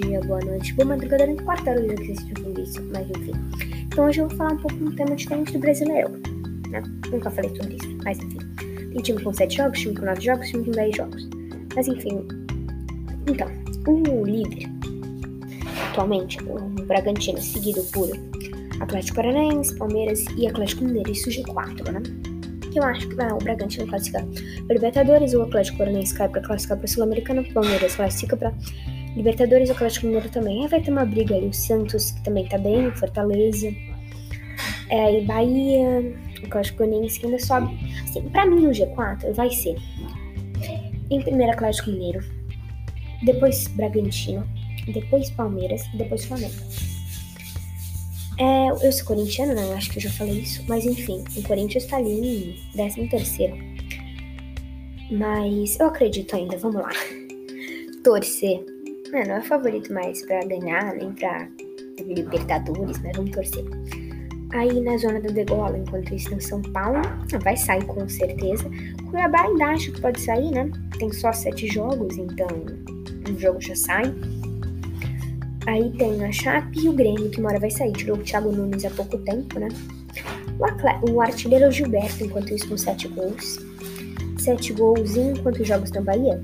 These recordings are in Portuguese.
dia, boa noite, boa madrugada, não importa hora que vocês estão isso, mas enfim. Então hoje eu vou falar um pouco de um tema diferente do brasileiro, né? Nunca falei sobre isso, mas enfim. Tem time com 7 jogos, time com 9 jogos, time com 10 jogos. Mas enfim. Então, o líder, atualmente, o Bragantino, seguido por Atlético Paranaense, Palmeiras e Atlético Mineiro, isso G4, né? que eu acho que vai o Bragantino classificar para Libertadores, o Atlético Paranaense cai para classificar para Sul-Americana, o Palmeiras classifica para Libertadores, o Atlético Mineiro também. Aí vai ter uma briga ali, o Santos, que também tá bem, Fortaleza. É, aí Bahia, o Atlético Paranaense que ainda sobe. Assim, pra mim o G4 vai ser em primeiro Atlético Mineiro, depois Bragantino, depois Palmeiras e depois Flamengo. É, eu sou corintiano, né? Acho que eu já falei isso. Mas enfim, o Corinthians tá ali em 13 terceiro. Mas eu acredito ainda, vamos lá. Torcer. Não, não é favorito mais pra ganhar, nem pra Libertadores, mas vamos torcer. Aí na zona da degola, enquanto isso tem São Paulo, vai sair com certeza. Cuiabá ainda acho que pode sair, né? Tem só sete jogos, então um jogo já sai. Aí tem a Chape e o Grêmio, que uma hora vai sair. Tirou o Thiago Nunes há pouco tempo, né? O, artilheiro é Gilberto, enquanto isso com 7 gols. 7 gols em quantos jogos tem Bahia?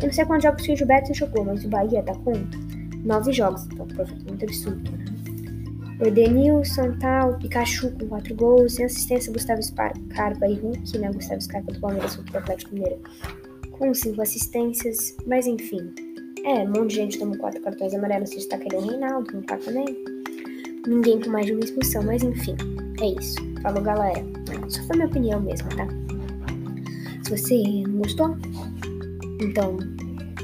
Eu não sei quantos jogos que o Gilberto jogou, mas o Bahia tá com 9 jogos, então muito absurdo, né? O Edenilson, tal, Pikachu com 4 gols, sem assistência Gustavo Scarpa e Hulk, né? Gustavo Scarpa do Palmeiras, Hulk do Atlético Mineiro, com 5 assistências, mas enfim. É, um monte de gente tomou quatro cartões amarelos. Está querendo o Reinaldo, não tá também? Ninguém com mais de uma expulsão, mas enfim, é isso. Falou, galera. Só foi minha opinião mesmo, tá? Se você gostou, então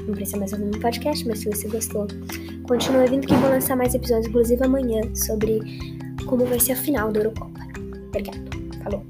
não precisa mais ouvir meu podcast, mas se você gostou, continue vindo que vou lançar mais episódios, inclusive amanhã, sobre como vai ser a final da Eurocopa. Obrigado. Falou.